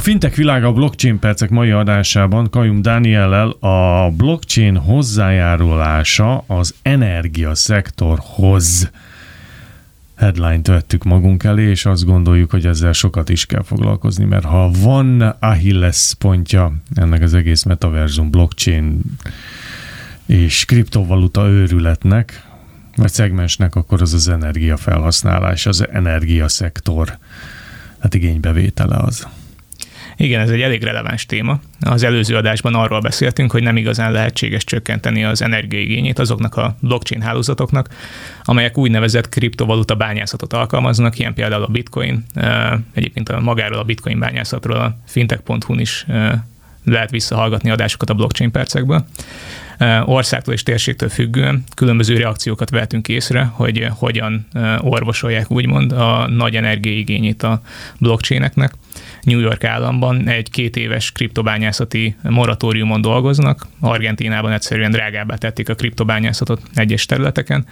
A fintek világa blockchain percek mai adásában Kajum Daniellel a blockchain hozzájárulása az energiaszektorhoz headline-t vettük magunk elé, és azt gondoljuk, hogy ezzel sokat is kell foglalkozni, mert ha van Achilles pontja ennek az egész metaverzum blockchain és kriptovaluta őrületnek, vagy szegmensnek, akkor az az energiafelhasználás, az energiaszektor, hát igénybevétele az. Igen, ez egy elég releváns téma. Az előző adásban arról beszéltünk, hogy nem igazán lehetséges csökkenteni az energiaigényét azoknak a blockchain hálózatoknak, amelyek úgynevezett kriptovaluta bányászatot alkalmaznak, ilyen például a bitcoin. Egyébként a magáról a bitcoin bányászatról a fintech.hu-n is lehet visszahallgatni adásokat a blockchain percekből. Országtól és térségtől függően különböző reakciókat vehetünk észre, hogy hogyan orvosolják úgymond a nagy energiaigényét a blockchaineknek. New York államban egy két éves kriptobányászati moratóriumon dolgoznak, Argentinában egyszerűen drágábbá tették a kriptobányászatot egyes területeken,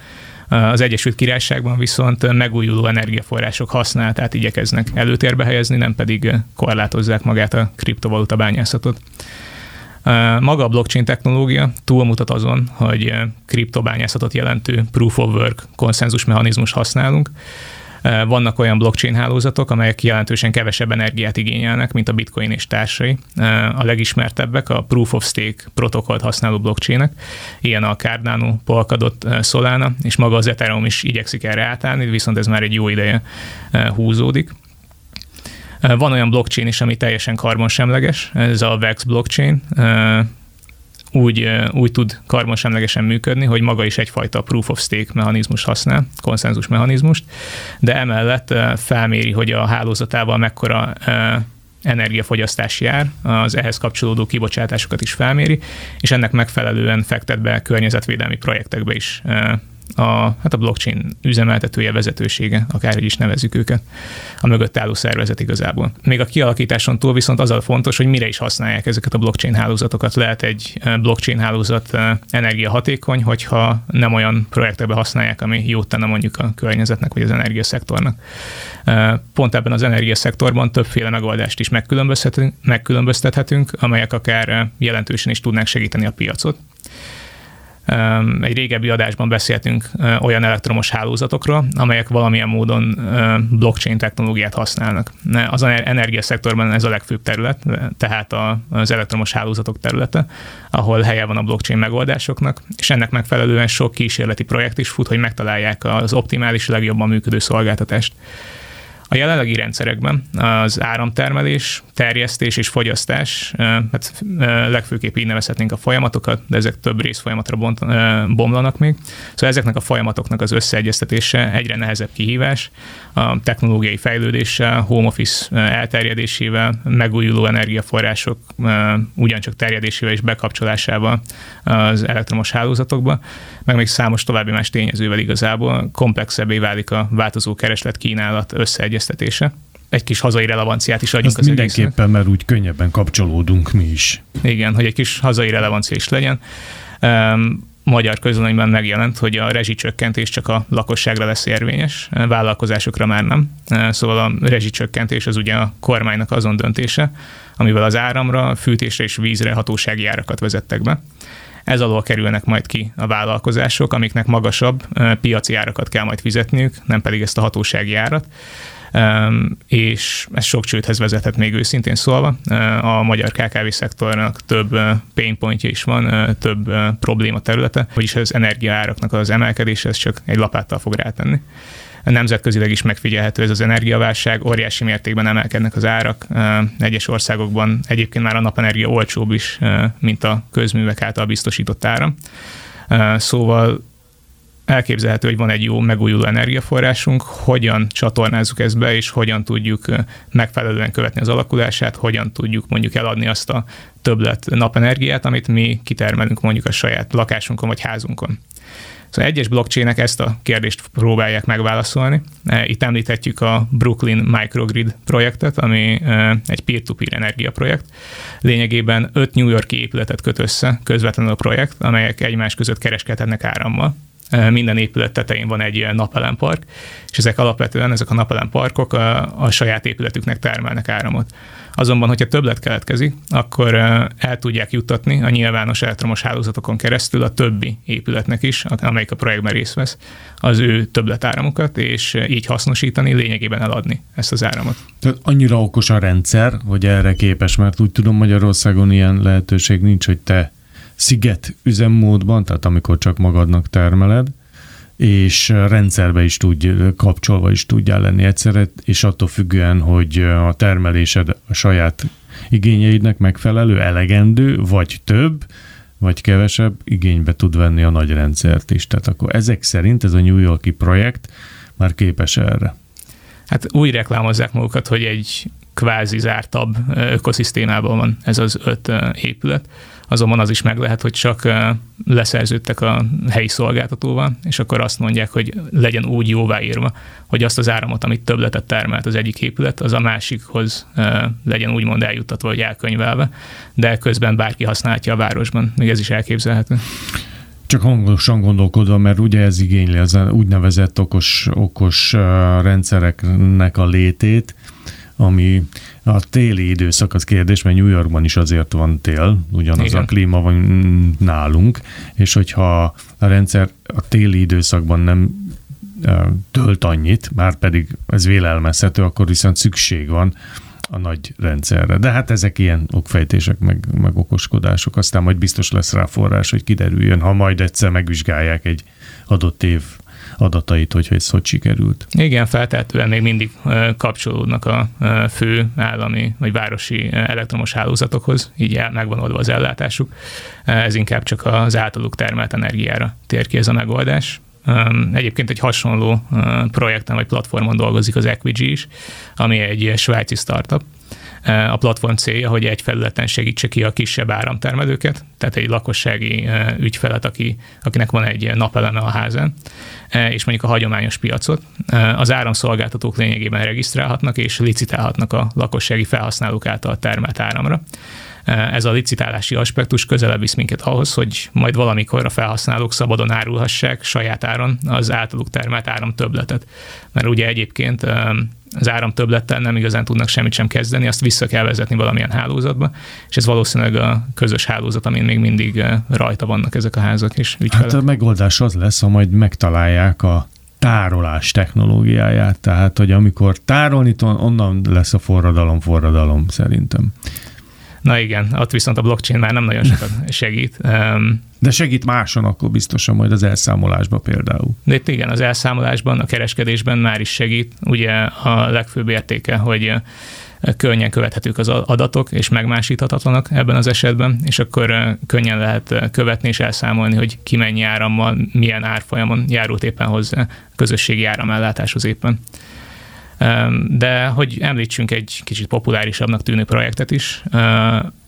az Egyesült Királyságban viszont megújuló energiaforrások használatát igyekeznek előtérbe helyezni, nem pedig korlátozzák magát a kriptovaluta bányászatot. Maga a blockchain technológia túlmutat azon, hogy kriptobányászatot jelentő proof of work konszenzus mechanizmus használunk, vannak olyan blockchain hálózatok, amelyek jelentősen kevesebb energiát igényelnek, mint a bitcoin és társai. A legismertebbek a proof of stake protokollt használó blockchainek, ilyen a Cardano, Polkadot, Solana, és maga az Ethereum is igyekszik erre átállni, viszont ez már egy jó ideje húzódik. Van olyan blockchain is, ami teljesen karbonsemleges, ez a VEX blockchain, úgy, úgy tud karbonsemlegesen működni, hogy maga is egyfajta proof of stake mechanizmus használ, konszenzus mechanizmust, de emellett felméri, hogy a hálózatával mekkora energiafogyasztás jár, az ehhez kapcsolódó kibocsátásokat is felméri, és ennek megfelelően fektet be környezetvédelmi projektekbe is a, hát a blockchain üzemeltetője, vezetősége, akárhogy is nevezzük őket, a mögött álló szervezet igazából. Még a kialakításon túl viszont az a fontos, hogy mire is használják ezeket a blockchain hálózatokat. Lehet egy eh, blockchain hálózat eh, energiahatékony, hogyha nem olyan projektekbe használják, ami jót tenne mondjuk a környezetnek vagy az energiaszektornak. Eh, pont ebben az energiaszektorban többféle megoldást is megkülönböztethetünk, amelyek akár jelentősen is tudnák segíteni a piacot. Egy régebbi adásban beszéltünk olyan elektromos hálózatokról, amelyek valamilyen módon blockchain technológiát használnak. Az energiaszektorban ez a legfőbb terület, tehát az elektromos hálózatok területe, ahol helye van a blockchain megoldásoknak, és ennek megfelelően sok kísérleti projekt is fut, hogy megtalálják az optimális, legjobban működő szolgáltatást. A jelenlegi rendszerekben az áramtermelés, terjesztés és fogyasztás, hát legfőképp így nevezhetnénk a folyamatokat, de ezek több részfolyamatra bont, bomlanak még. Szóval ezeknek a folyamatoknak az összeegyeztetése egyre nehezebb kihívás. A technológiai fejlődéssel, home office elterjedésével, megújuló energiaforrások ugyancsak terjedésével és bekapcsolásával az elektromos hálózatokba, meg még számos további más tényezővel igazából komplexebbé válik a változó kereslet kínálat összeegyeztetése egy kis hazai relevanciát is adjunk Azt az mindenképpen, egésznek. mert úgy könnyebben kapcsolódunk mi is. Igen, hogy egy kis hazai relevancia is legyen. Um, magyar közölönyben megjelent, hogy a rezsicsökkentés csak a lakosságra lesz érvényes, vállalkozásokra már nem. Szóval a rezsicsökkentés az ugye a kormánynak azon döntése, amivel az áramra, fűtésre és vízre hatósági árakat vezettek be. Ez alól kerülnek majd ki a vállalkozások, amiknek magasabb piaci árakat kell majd fizetniük, nem pedig ezt a hatósági árat és ez sok csődhez vezethet még őszintén szólva. A magyar KKV szektornak több pain pointja is van, több probléma területe, vagyis az energiaáraknak az emelkedése ez csak egy lapáttal fog rátenni nemzetközileg is megfigyelhető ez az energiaválság, óriási mértékben emelkednek az árak. Egyes országokban egyébként már a napenergia olcsóbb is, mint a közművek által biztosított áram. Szóval elképzelhető, hogy van egy jó megújuló energiaforrásunk, hogyan csatornázzuk ezt be, és hogyan tudjuk megfelelően követni az alakulását, hogyan tudjuk mondjuk eladni azt a többlet napenergiát, amit mi kitermelünk mondjuk a saját lakásunkon vagy házunkon. Szóval egyes blockchainek ezt a kérdést próbálják megválaszolni. E, itt említhetjük a Brooklyn Microgrid projektet, ami e, egy peer-to-peer energiaprojekt. Lényegében öt New Yorki épületet köt össze közvetlenül a projekt, amelyek egymás között kereskedhetnek árammal minden épület tetején van egy napelempark, és ezek alapvetően, ezek a napelemparkok a, a saját épületüknek termelnek áramot. Azonban, hogyha többlet keletkezik, akkor el tudják juttatni a nyilvános elektromos hálózatokon keresztül a többi épületnek is, amelyik a projektben részt vesz, az ő többletáramokat, és így hasznosítani, lényegében eladni ezt az áramot. Tehát annyira okos a rendszer, hogy erre képes, mert úgy tudom Magyarországon ilyen lehetőség nincs, hogy te sziget üzemmódban, tehát amikor csak magadnak termeled, és rendszerbe is tudj, kapcsolva is tudjál lenni egyszerre, és attól függően, hogy a termelésed a saját igényeidnek megfelelő, elegendő, vagy több, vagy kevesebb, igénybe tud venni a nagy rendszert is. Tehát akkor ezek szerint ez a New Yorki projekt már képes erre. Hát úgy reklámozzák magukat, hogy egy kvázi zártabb ökoszisztémában van ez az öt épület azonban az is meg lehet, hogy csak leszerződtek a helyi szolgáltatóval, és akkor azt mondják, hogy legyen úgy jóváírva, hogy azt az áramot, amit többletet termelt az egyik épület, az a másikhoz legyen úgymond eljuttatva, vagy elkönyvelve, de közben bárki használhatja a városban. Még ez is elképzelhető. Csak hangosan gondolkodva, mert ugye ez igényli az úgynevezett okos, okos rendszereknek a létét, ami a téli időszak az kérdés, mert New Yorkban is azért van tél, ugyanaz Igen. a klíma van nálunk, és hogyha a rendszer a téli időszakban nem tölt annyit, már pedig ez vélelmezhető, akkor viszont szükség van a nagy rendszerre. De hát ezek ilyen okfejtések, meg, meg okoskodások, aztán majd biztos lesz rá forrás, hogy kiderüljön, ha majd egyszer megvizsgálják egy adott év adatait, hogyha ez hogy sikerült. Igen, feltehetően még mindig kapcsolódnak a fő állami vagy városi elektromos hálózatokhoz, így megvan oldva az ellátásuk. Ez inkább csak az általuk termelt energiára tér ki ez a megoldás. Egyébként egy hasonló projekten vagy platformon dolgozik az Equigi is, ami egy svájci startup, a platform célja, hogy egy felületen segítse ki a kisebb áramtermelőket, tehát egy lakossági ügyfelet, aki, akinek van egy napeleme a házán, és mondjuk a hagyományos piacot. Az áramszolgáltatók lényegében regisztrálhatnak és licitálhatnak a lakossági felhasználók által termelt áramra ez a licitálási aspektus közelebb visz minket ahhoz, hogy majd valamikor a felhasználók szabadon árulhassák saját áron az általuk termelt áram többletet. Mert ugye egyébként az áram többlettel nem igazán tudnak semmit sem kezdeni, azt vissza kell vezetni valamilyen hálózatba, és ez valószínűleg a közös hálózat, amin még mindig rajta vannak ezek a házak és ügyfelek. Hát a megoldás az lesz, ha majd megtalálják a tárolás technológiáját, tehát hogy amikor tárolni, onnan lesz a forradalom, forradalom szerintem. Na igen, ott viszont a blockchain már nem nagyon sokat segít. De segít máson akkor biztosan majd az elszámolásban például. De itt igen, az elszámolásban, a kereskedésben már is segít. Ugye a legfőbb értéke, hogy könnyen követhetők az adatok, és megmásíthatatlanak ebben az esetben, és akkor könnyen lehet követni és elszámolni, hogy ki mennyi árammal, milyen árfolyamon járult éppen hozzá közösségi áramellátáshoz éppen. De hogy említsünk egy kicsit populárisabbnak tűnő projektet is,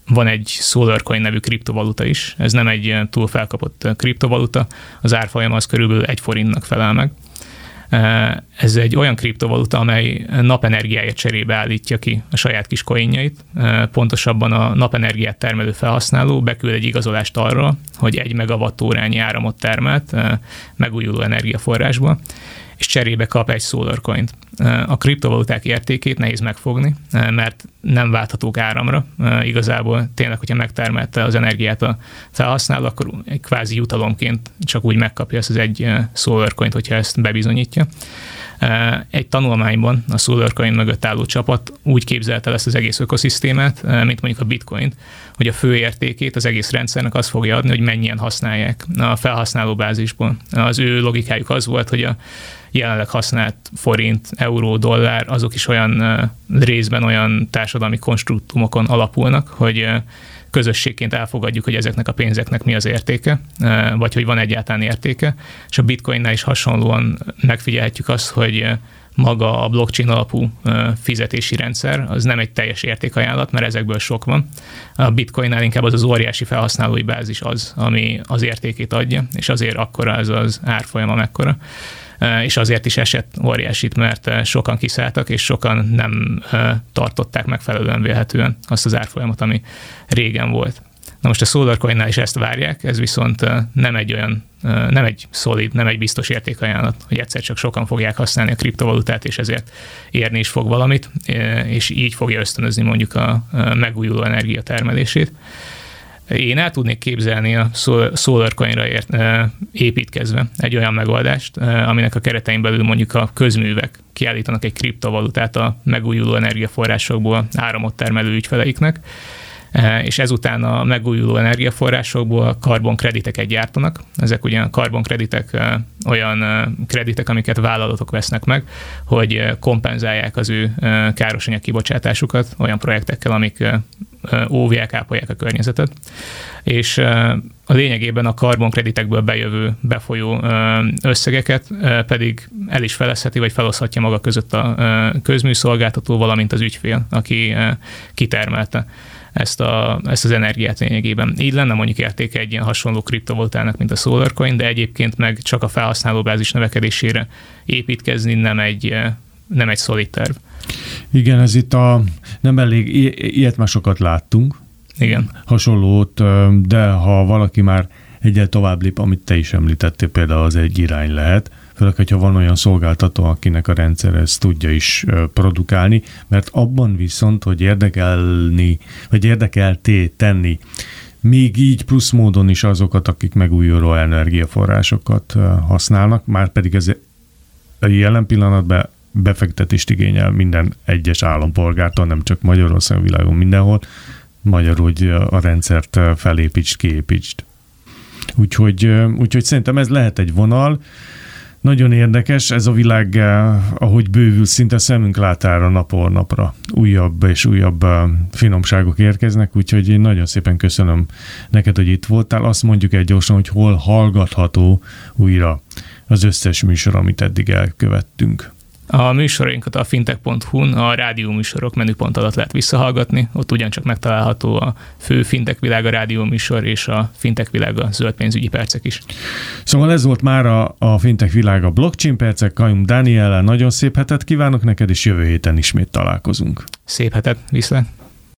van egy SolarCoin nevű kriptovaluta is. Ez nem egy túl felkapott kriptovaluta, az árfolyam az körülbelül egy forintnak felel meg. Ez egy olyan kriptovaluta, amely napenergiáját cserébe állítja ki a saját kis coinjait. Pontosabban a napenergiát termelő felhasználó beküld egy igazolást arra, hogy egy megawattórányi áramot termelt megújuló energiaforrásból, és cserébe kap egy SolarCoin-t. A kriptovaluták értékét nehéz megfogni, mert nem válthatók áramra. Igazából tényleg, hogyha megtermelte az energiát a felhasználó, akkor egy kvázi jutalomként csak úgy megkapja ezt az egy SolarCoin-t, hogyha ezt bebizonyítja. Egy tanulmányban a SolarCoin mögött álló csapat úgy képzelte ezt az egész ökoszisztémát, mint mondjuk a bitcoin hogy a fő értékét az egész rendszernek az fogja adni, hogy mennyien használják a felhasználó bázisból. Az ő logikájuk az volt, hogy a jelenleg használt forint, euró, dollár, azok is olyan részben olyan társadalmi konstruktumokon alapulnak, hogy közösségként elfogadjuk, hogy ezeknek a pénzeknek mi az értéke, vagy hogy van egyáltalán értéke, és a bitcoinnál is hasonlóan megfigyelhetjük azt, hogy maga a blockchain alapú fizetési rendszer, az nem egy teljes értékajánlat, mert ezekből sok van. A bitcoinnál inkább az az óriási felhasználói bázis az, ami az értékét adja, és azért akkora ez az árfolyama mekkora és azért is esett óriásit, mert sokan kiszálltak, és sokan nem tartották megfelelően vélhetően azt az árfolyamot, ami régen volt. Na most a SolarCoin-nál is ezt várják, ez viszont nem egy olyan, nem egy szolid, nem egy biztos értékajánlat, hogy egyszer csak sokan fogják használni a kriptovalutát, és ezért érni is fog valamit, és így fogja ösztönözni mondjuk a megújuló energia termelését. Én el tudnék képzelni a SolarCoin-ra építkezve egy olyan megoldást, aminek a keretein belül mondjuk a közművek kiállítanak egy kriptovalutát a megújuló energiaforrásokból áramot termelő ügyfeleiknek, és ezután a megújuló energiaforrásokból karbonkrediteket gyártanak. Ezek ugye karbonkreditek olyan kreditek, amiket vállalatok vesznek meg, hogy kompenzálják az ő károsanyag kibocsátásukat olyan projektekkel, amik óvják, ápolják a környezetet. És a lényegében a karbonkreditekből bejövő, befolyó összegeket pedig el is felezheti, vagy feloszhatja maga között a közműszolgáltató, valamint az ügyfél, aki kitermelte ezt, a, ezt az energiát lényegében. Így lenne mondjuk értéke egy ilyen hasonló kriptovalutának, mint a SolarCoin, de egyébként meg csak a felhasználóbázis növekedésére építkezni nem egy, nem egy szolid terv. Igen, ez itt a, nem elég, ilyet már sokat láttunk, Igen. hasonlót, de ha valaki már egyel tovább lép, amit te is említettél, például az egy irány lehet, főleg, hogyha van olyan szolgáltató, akinek a rendszer ezt tudja is produkálni, mert abban viszont, hogy érdekelni, vagy érdekelté tenni, még így plusz módon is azokat, akik megújuló energiaforrásokat használnak, már pedig ez a jelen pillanatban befektetést igényel minden egyes állampolgártól, nem csak Magyarországon, világon mindenhol, magyarul, hogy a rendszert felépítsd, kiépítsd. Úgyhogy, úgyhogy szerintem ez lehet egy vonal, nagyon érdekes, ez a világ, ahogy bővül, szinte szemünk látára napról napra újabb és újabb finomságok érkeznek, úgyhogy én nagyon szépen köszönöm neked, hogy itt voltál. Azt mondjuk egy gyorsan, hogy hol hallgatható újra az összes műsor, amit eddig elkövettünk. A műsorainkat a fintech.hu-n a rádió műsorok menüpont alatt lehet visszahallgatni, ott ugyancsak megtalálható a fő fintech világa rádió műsor és a fintech világa zöld pénzügyi percek is. Szóval ez volt már a, a fintech világa blockchain percek, Kajum Daniela, nagyon szép hetet kívánok neked, és jövő héten ismét találkozunk. Szép hetet, viszlát!